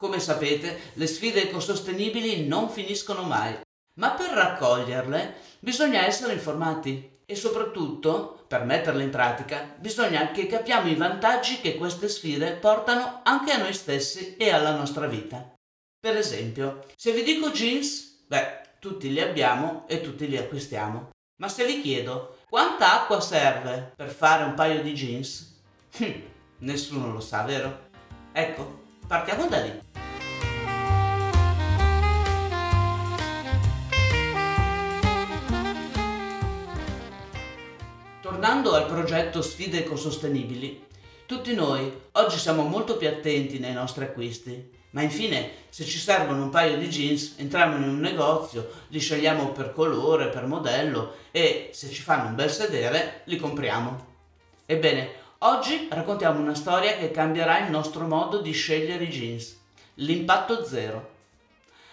Come sapete, le sfide ecosostenibili non finiscono mai, ma per raccoglierle bisogna essere informati e soprattutto, per metterle in pratica, bisogna che capiamo i vantaggi che queste sfide portano anche a noi stessi e alla nostra vita. Per esempio, se vi dico jeans, beh, tutti li abbiamo e tutti li acquistiamo. Ma se vi chiedo quanta acqua serve per fare un paio di jeans, nessuno lo sa, vero? Ecco, partiamo da lì. Tornando al progetto Sfide ecosostenibili, tutti noi oggi siamo molto più attenti nei nostri acquisti, ma infine se ci servono un paio di jeans entriamo in un negozio, li scegliamo per colore, per modello e se ci fanno un bel sedere li compriamo. Ebbene, oggi raccontiamo una storia che cambierà il nostro modo di scegliere i jeans, l'impatto zero.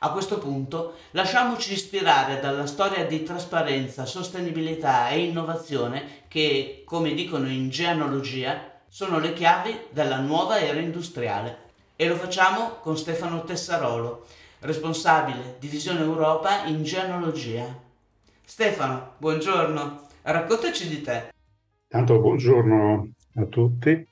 A questo punto lasciamoci ispirare dalla storia di trasparenza, sostenibilità e innovazione che, come dicono in genealogia, sono le chiavi della nuova era industriale. E lo facciamo con Stefano Tessarolo, responsabile Divisione Europa in genealogia. Stefano, buongiorno, raccontaci di te. Tanto buongiorno a tutti,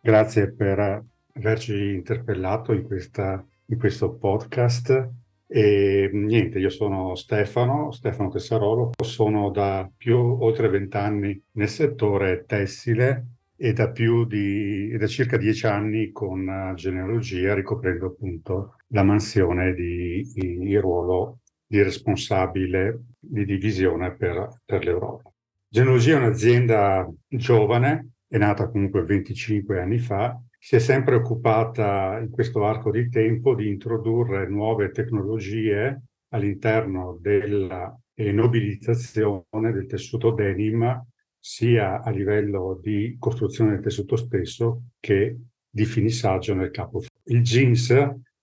grazie per averci interpellato in, questa, in questo podcast. E niente, io sono Stefano, Stefano Tessarolo, sono da più oltre vent'anni nel settore tessile e da più di da circa dieci anni con genealogia, ricoprendo appunto la mansione di, di, di ruolo di responsabile di divisione per, per l'Europa. Genealogia è un'azienda giovane, è nata comunque 25 anni fa, si è sempre occupata in questo arco di tempo di introdurre nuove tecnologie all'interno della nobilitazione del tessuto denim sia a livello di costruzione del tessuto stesso che di finissaggio nel capo. Il jeans,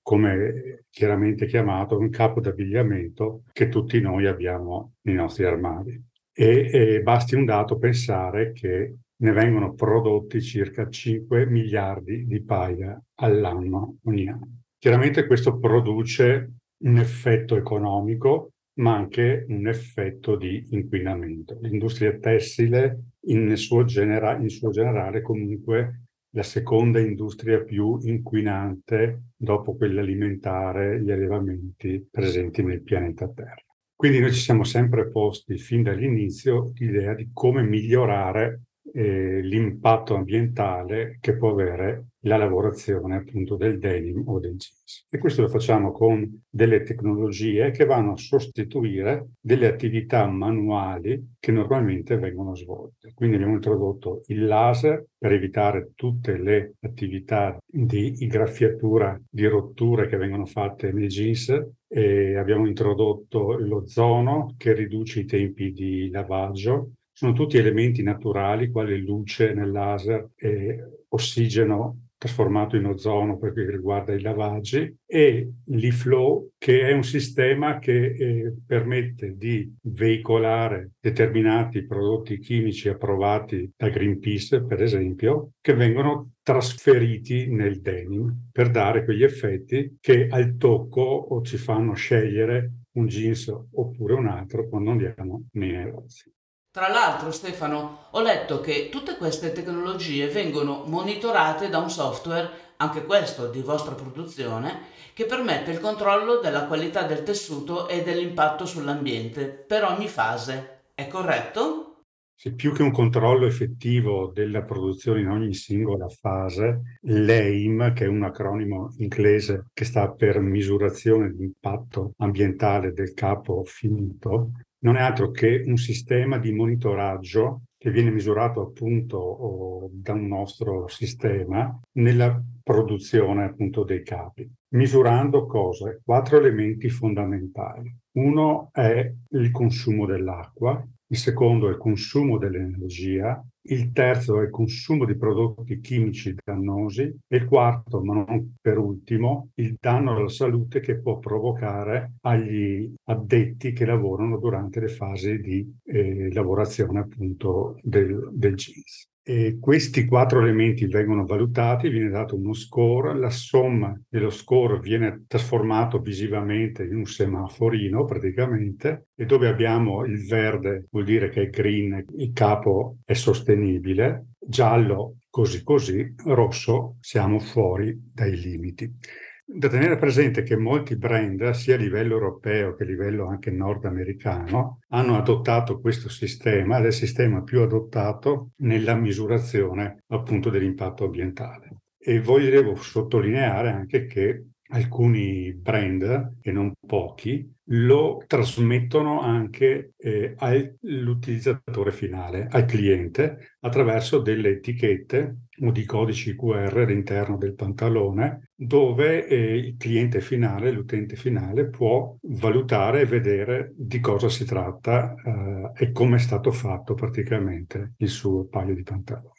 come chiaramente chiamato, è un capo d'abbigliamento che tutti noi abbiamo nei nostri armadi. E, e basti un dato pensare che ne vengono prodotti circa 5 miliardi di paia all'anno ogni anno. Chiaramente questo produce un effetto economico ma anche un effetto di inquinamento. L'industria tessile in suo, genera- in suo generale comunque la seconda industria più inquinante dopo quella alimentare, gli allevamenti presenti nel pianeta Terra. Quindi noi ci siamo sempre posti fin dall'inizio l'idea di come migliorare eh, l'impatto ambientale che può avere la lavorazione appunto del denim o del jeans. E questo lo facciamo con delle tecnologie che vanno a sostituire delle attività manuali che normalmente vengono svolte. Quindi abbiamo introdotto il laser per evitare tutte le attività di graffiatura, di rotture che vengono fatte nei jeans e abbiamo introdotto l'ozono che riduce i tempi di lavaggio sono tutti elementi naturali, quali luce nel laser e ossigeno trasformato in ozono per che riguarda i lavaggi e l'e-flow che è un sistema che eh, permette di veicolare determinati prodotti chimici approvati da Greenpeace per esempio che vengono trasferiti nel denim per dare quegli effetti che al tocco ci fanno scegliere un jeans oppure un altro quando andiamo nei negozi. Tra l'altro, Stefano, ho letto che tutte queste tecnologie vengono monitorate da un software, anche questo di vostra produzione, che permette il controllo della qualità del tessuto e dell'impatto sull'ambiente per ogni fase. È corretto? Sì, più che un controllo effettivo della produzione in ogni singola fase, l'AIM, che è un acronimo inglese che sta per misurazione di impatto ambientale del capo finito, non è altro che un sistema di monitoraggio che viene misurato appunto da un nostro sistema nella produzione appunto dei capi, misurando cose, quattro elementi fondamentali. Uno è il consumo dell'acqua, il secondo è il consumo dell'energia, il terzo è il consumo di prodotti chimici dannosi e il quarto, ma non per ultimo, il danno alla salute che può provocare agli addetti che lavorano durante le fasi di eh, lavorazione appunto del, del jeans. E questi quattro elementi vengono valutati, viene dato uno score, la somma dello score viene trasformato visivamente in un semaforino praticamente e dove abbiamo il verde vuol dire che è green, il capo è sostenibile, giallo così così, rosso siamo fuori dai limiti. Da tenere presente che molti brand, sia a livello europeo che a livello anche nordamericano, hanno adottato questo sistema ed è il sistema più adottato nella misurazione appunto dell'impatto ambientale. E voglio sottolineare anche che alcuni brand, e non pochi, lo trasmettono anche eh, all'utilizzatore finale, al cliente, attraverso delle etichette o di codici QR all'interno del pantalone, dove eh, il cliente finale, l'utente finale, può valutare e vedere di cosa si tratta eh, e come è stato fatto praticamente il suo paio di pantaloni.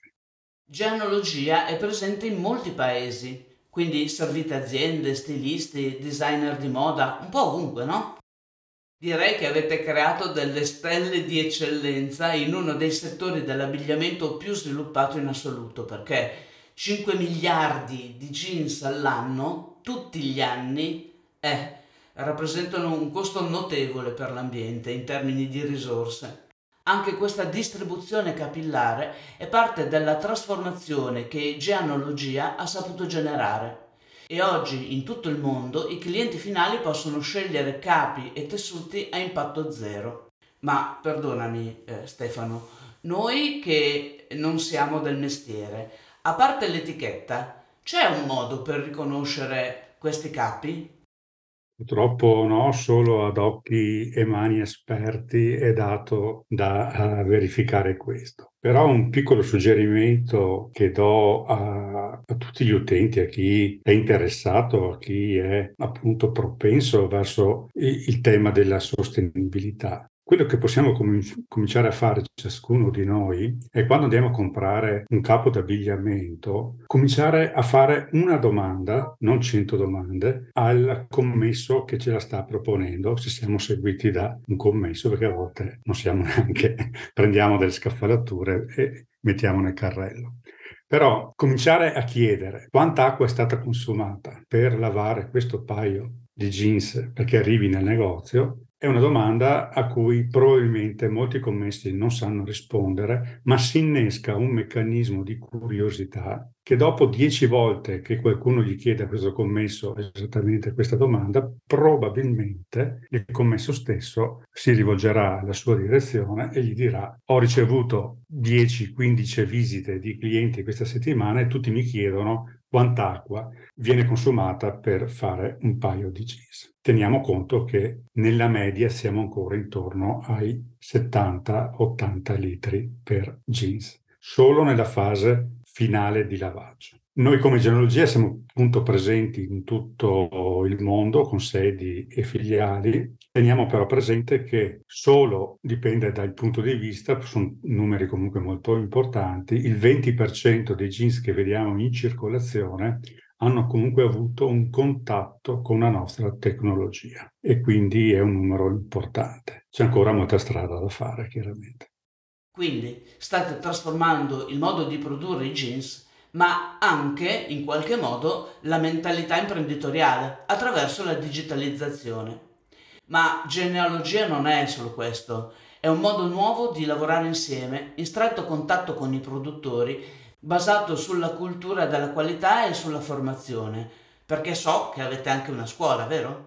Genologia è presente in molti paesi, quindi servite aziende, stilisti, designer di moda, un po' ovunque, no? Direi che avete creato delle stelle di eccellenza in uno dei settori dell'abbigliamento più sviluppato in assoluto, perché 5 miliardi di jeans all'anno, tutti gli anni, eh, rappresentano un costo notevole per l'ambiente in termini di risorse. Anche questa distribuzione capillare è parte della trasformazione che Geanologia ha saputo generare. E oggi in tutto il mondo i clienti finali possono scegliere capi e tessuti a impatto zero. Ma perdonami eh, Stefano, noi che non siamo del mestiere, a parte l'etichetta, c'è un modo per riconoscere questi capi? Purtroppo no, solo ad occhi e mani esperti è dato da verificare questo. Però un piccolo suggerimento che do a, a, tutti gli utenti, a chi è interessato, a chi è appunto propenso verso il, il tema della sostenibilità. Quello che possiamo com- cominciare a fare ciascuno di noi è quando andiamo a comprare un capo d'abbigliamento, cominciare a fare una domanda, non cento domande, al commesso che ce la sta proponendo, se siamo seguiti da un commesso, perché a volte non siamo neanche, prendiamo delle scaffalature e mettiamo nel carrello. Però cominciare a chiedere quanta acqua è stata consumata per lavare questo paio di jeans perché arrivi nel negozio è una domanda a cui probabilmente molti commessi non sanno rispondere, ma si innesca un meccanismo di curiosità che dopo dieci volte che qualcuno gli chiede a questo commesso esattamente questa domanda, probabilmente il commesso stesso si rivolgerà alla sua direzione e gli dirà ho ricevuto 10-15 visite di clienti questa settimana e tutti mi chiedono quanta acqua viene consumata per fare un paio di jeans. Teniamo conto che nella media siamo ancora intorno ai 70-80 litri per jeans, solo nella fase finale di lavaggio. Noi come genealogia siamo appunto presenti in tutto il mondo con sedi e filiali. Teniamo però presente che solo, dipende dal punto di vista, sono numeri comunque molto importanti, il 20% dei jeans che vediamo in circolazione hanno comunque avuto un contatto con la nostra tecnologia e quindi è un numero importante. C'è ancora molta strada da fare, chiaramente. Quindi state trasformando il modo di produrre i jeans ma anche, in qualche modo, la mentalità imprenditoriale attraverso la digitalizzazione. Ma genealogia non è solo questo, è un modo nuovo di lavorare insieme, in stretto contatto con i produttori, basato sulla cultura della qualità e sulla formazione, perché so che avete anche una scuola, vero?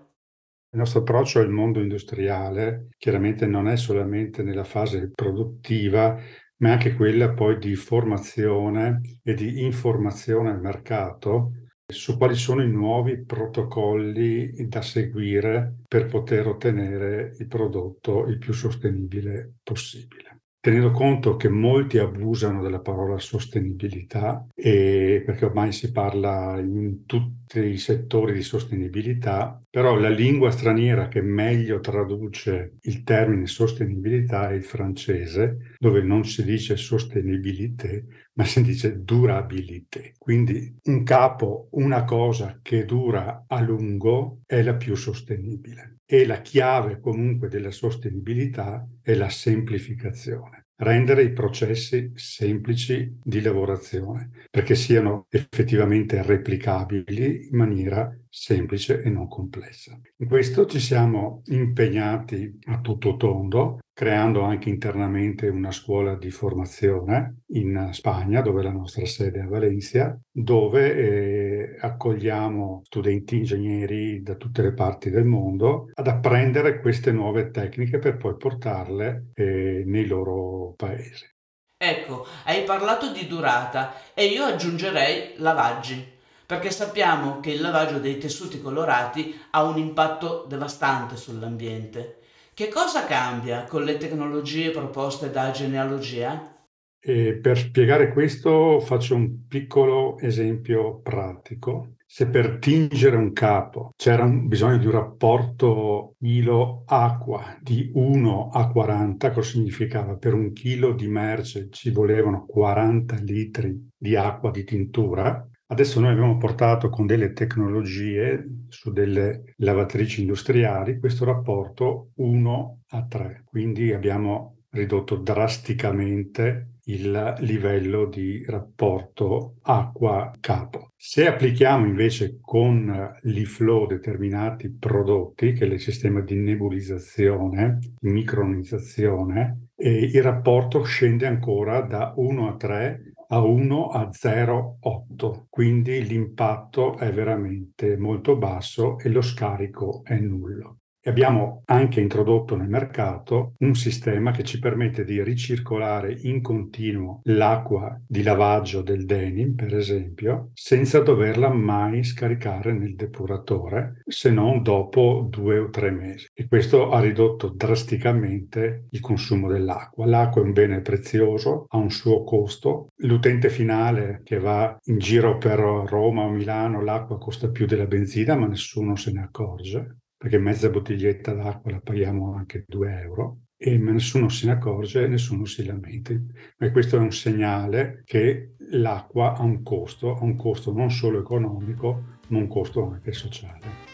Il nostro approccio al mondo industriale chiaramente non è solamente nella fase produttiva, ma anche quella poi di formazione e di informazione al mercato su quali sono i nuovi protocolli da seguire per poter ottenere il prodotto il più sostenibile possibile tenendo conto che molti abusano della parola sostenibilità, e perché ormai si parla in tutti i settori di sostenibilità, però la lingua straniera che meglio traduce il termine sostenibilità è il francese, dove non si dice sostenibilité, ma si dice durabilité. Quindi un capo, una cosa che dura a lungo è la più sostenibile e la chiave comunque della sostenibilità è la semplificazione. rendere i processi semplici di lavorazione, perché siano effettivamente replicabili in maniera semplice e non complessa. In questo ci siamo impegnati a tutto tondo, creando anche internamente una scuola di formazione in Spagna, dove la nostra sede è a Valencia, dove eh, accogliamo studenti ingegneri da tutte le parti del mondo ad apprendere queste nuove tecniche per poi portarle eh, nei loro paesi. Ecco, hai parlato di durata e io aggiungerei lavaggi perché sappiamo che il lavaggio dei tessuti colorati ha un impatto devastante sull'ambiente. Che cosa cambia con le tecnologie proposte da genealogia? E per spiegare questo faccio un piccolo esempio pratico. Se per tingere un capo c'era bisogno di un rapporto chilo-acqua di 1 a 40, cosa significava? Per un chilo di merce ci volevano 40 litri di acqua di tintura, Adesso noi abbiamo portato con delle tecnologie su delle lavatrici industriali questo rapporto 1 a 3, quindi abbiamo ridotto drasticamente il livello di rapporto acqua-capo. Se applichiamo invece con l'e-flow determinati prodotti, che è il sistema di nebulizzazione, micronizzazione, il rapporto scende ancora da 1 a 3 a 1 a 0,8, quindi l'impatto è veramente molto basso e lo scarico è nullo. E abbiamo anche introdotto nel mercato un sistema che ci permette di ricircolare in continuo l'acqua di lavaggio del denim, per esempio, senza doverla mai scaricare nel depuratore, se non dopo due o tre mesi. E questo ha ridotto drasticamente il consumo dell'acqua. L'acqua è un bene prezioso, ha un suo costo. L'utente finale che va in giro per Roma o Milano, l'acqua costa più della benzina, ma nessuno se ne accorge perché mezza bottiglietta d'acqua la paghiamo anche 2 euro e nessuno se ne accorge e nessuno si lamenta. Ma questo è un segnale che l'acqua ha un costo, ha un costo non solo economico, ma un costo anche sociale.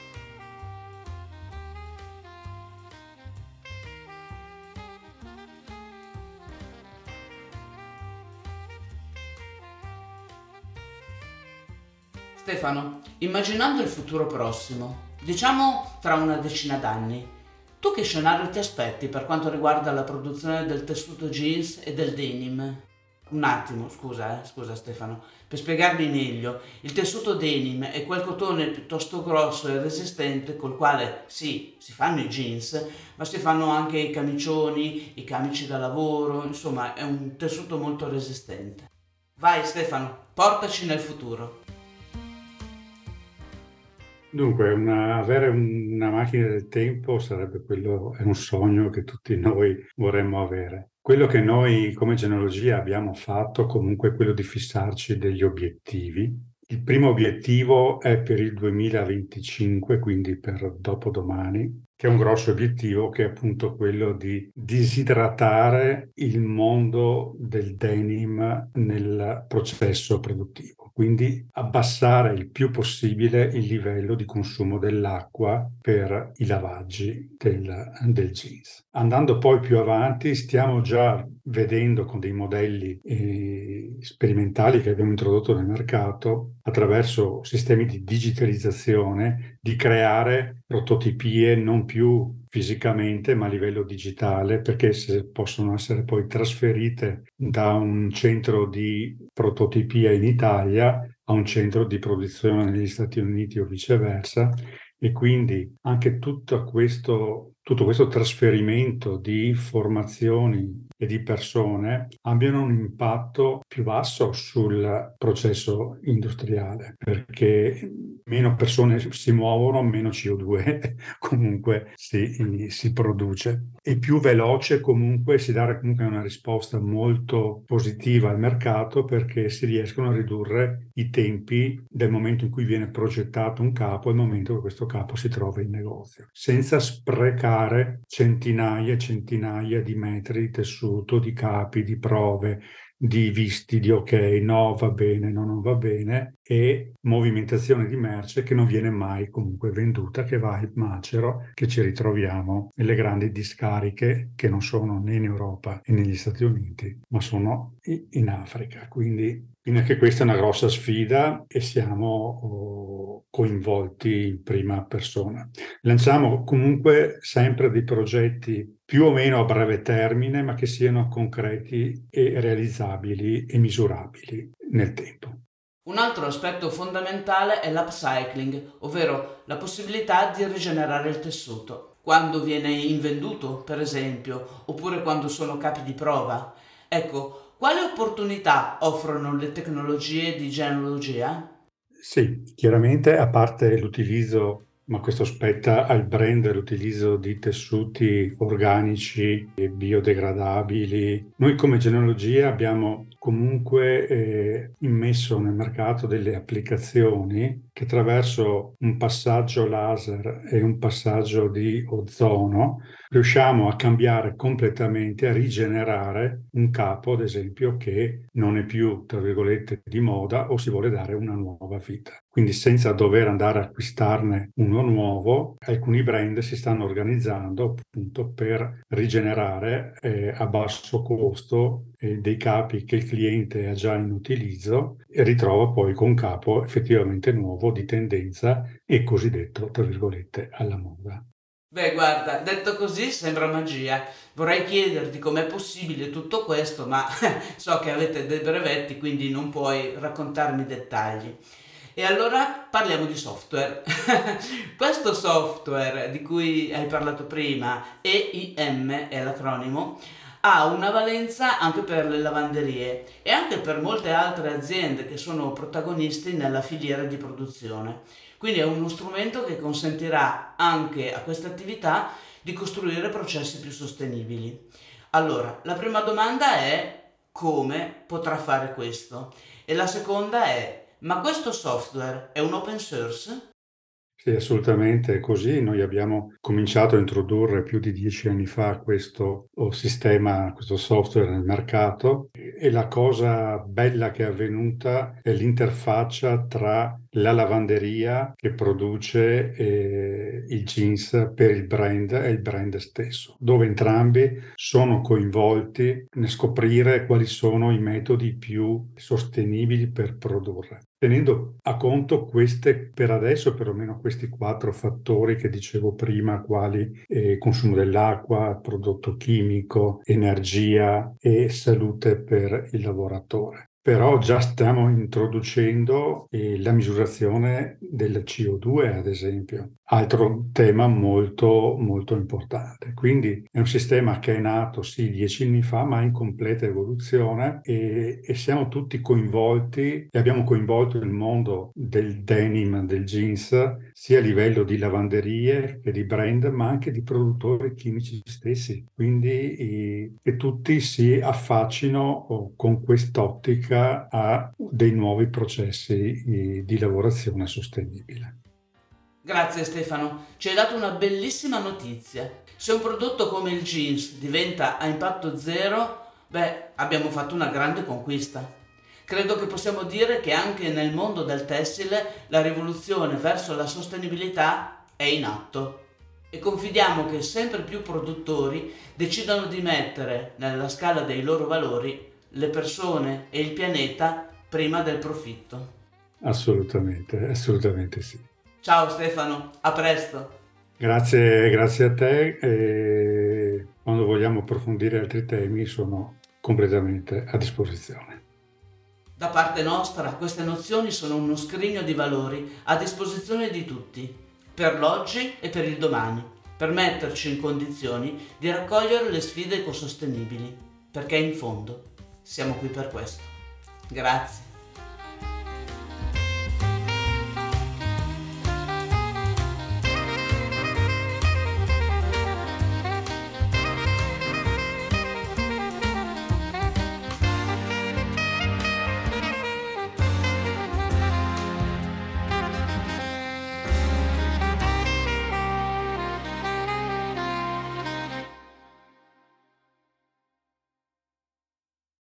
Stefano, immaginando il futuro prossimo, Diciamo tra una decina d'anni. Tu che scenario ti aspetti per quanto riguarda la produzione del tessuto jeans e del denim? Un attimo, scusa, eh, scusa Stefano, per spiegarmi meglio, il tessuto denim è quel cotone piuttosto grosso e resistente col quale sì, si fanno i jeans, ma si fanno anche i camicioni, i camici da lavoro, insomma è un tessuto molto resistente. Vai Stefano, portaci nel futuro. Dunque, una, avere una macchina del tempo sarebbe quello, è un sogno che tutti noi vorremmo avere. Quello che noi come genealogia abbiamo fatto comunque è quello di fissarci degli obiettivi. Il primo obiettivo è per il 2025, quindi per dopodomani, che è un grosso obiettivo che è appunto quello di disidratare il mondo del denim nel processo produttivo quindi abbassare il più possibile il livello di consumo dell'acqua per i lavaggi del, del jeans. Andando poi più avanti stiamo già vedendo con dei modelli eh, sperimentali che abbiamo introdotto nel mercato attraverso sistemi di digitalizzazione di creare prototipie non più fisicamente ma a livello digitale perché se possono essere poi trasferite da un centro di prototipia in Italia a un centro di produzione negli Stati Uniti o viceversa. E quindi anche tutto questo, tutto questo trasferimento di informazioni e di persone abbiano un impatto più basso sul processo industriale, perché meno persone si muovono, meno CO2 comunque si, si, produce. E più veloce comunque si dà comunque una risposta molto positiva al mercato perché si riescono a ridurre i tempi del momento in cui viene progettato un capo al momento che questo capo si trova in negozio, senza sprecare centinaia e centinaia di metri di tessuto, di capi, di prove, di visti, di ok, no, va bene, no, non va bene, e movimentazione di merce che non viene mai comunque venduta, che va al macero, che ci ritroviamo nelle grandi discariche che non sono né in Europa né negli Stati Uniti, ma sono in Africa. Quindi, quindi anche questa è una grossa sfida e siamo oh, coinvolti in prima persona. Lanciamo comunque sempre dei progetti più o meno a breve termine, ma che siano concreti e realizzabili e misurabili nel tempo. Un altro aspetto fondamentale è l'upcycling, ovvero la possibilità di rigenerare il tessuto. Quando viene invenduto, per esempio, oppure quando sono capi di prova. Ecco, quali opportunità offrono le tecnologie di genealogia? Sì, chiaramente a parte l'utilizzo ma questo spetta al brand l'utilizzo di tessuti organici e biodegradabili. Noi come genealogia abbiamo comunque eh, immesso nel mercato delle applicazioni che attraverso un passaggio laser e un passaggio di ozono riusciamo a cambiare completamente, a rigenerare un capo, ad esempio, che non è più, tra virgolette, di moda o si vuole dare una nuova vita. Quindi senza dover andare a acquistarne uno nuovo, alcuni brand si stanno organizzando appunto per rigenerare eh, a basso costo eh, dei capi che il cliente ha già in utilizzo e ritrova poi con capo effettivamente nuovo di tendenza e cosiddetto, tra virgolette, alla moda. Beh, guarda, detto così sembra magia. Vorrei chiederti com'è possibile tutto questo, ma so che avete dei brevetti, quindi non puoi raccontarmi dettagli. E allora parliamo di software. questo software di cui hai parlato prima, EIM è l'acronimo, ha una valenza anche per le lavanderie e anche per molte altre aziende che sono protagonisti nella filiera di produzione. Quindi è uno strumento che consentirà anche a queste attività di costruire processi più sostenibili. Allora, la prima domanda è come potrà fare questo? E la seconda è, ma questo software è un open source? Sì, assolutamente è così. Noi abbiamo cominciato a introdurre più di dieci anni fa questo sistema, questo software nel mercato e la cosa bella che è avvenuta è l'interfaccia tra la lavanderia che produce eh, il jeans per il brand e il brand stesso, dove entrambi sono coinvolti nel scoprire quali sono i metodi più sostenibili per produrre. Tenendo a conto queste, per adesso perlomeno questi quattro fattori che dicevo prima, quali eh, consumo dell'acqua, prodotto chimico, energia e salute per il lavoratore però già stiamo introducendo eh, la misurazione del CO2, ad esempio, altro tema molto, molto importante. Quindi è un sistema che è nato sì dieci anni fa, ma in completa evoluzione e, e siamo tutti coinvolti e abbiamo coinvolto il mondo del denim, del jeans, sia a livello di lavanderie che di brand, ma anche di produttori chimici stessi. Quindi eh, che tutti si affaccino con quest'ottica a dei nuovi processi di lavorazione sostenibile. Grazie Stefano, ci hai dato una bellissima notizia. Se un prodotto come il jeans diventa a impatto zero, beh, abbiamo fatto una grande conquista. Credo che possiamo dire che anche nel mondo del tessile la rivoluzione verso la sostenibilità è in atto e confidiamo che sempre più produttori decidano di mettere nella scala dei loro valori le persone e il pianeta prima del profitto. Assolutamente, assolutamente sì. Ciao Stefano, a presto. Grazie, grazie a te e quando vogliamo approfondire altri temi sono completamente a disposizione. Da parte nostra queste nozioni sono uno scrigno di valori a disposizione di tutti, per l'oggi e per il domani, per metterci in condizioni di raccogliere le sfide ecosostenibili, perché in fondo siamo qui per questo. Grazie.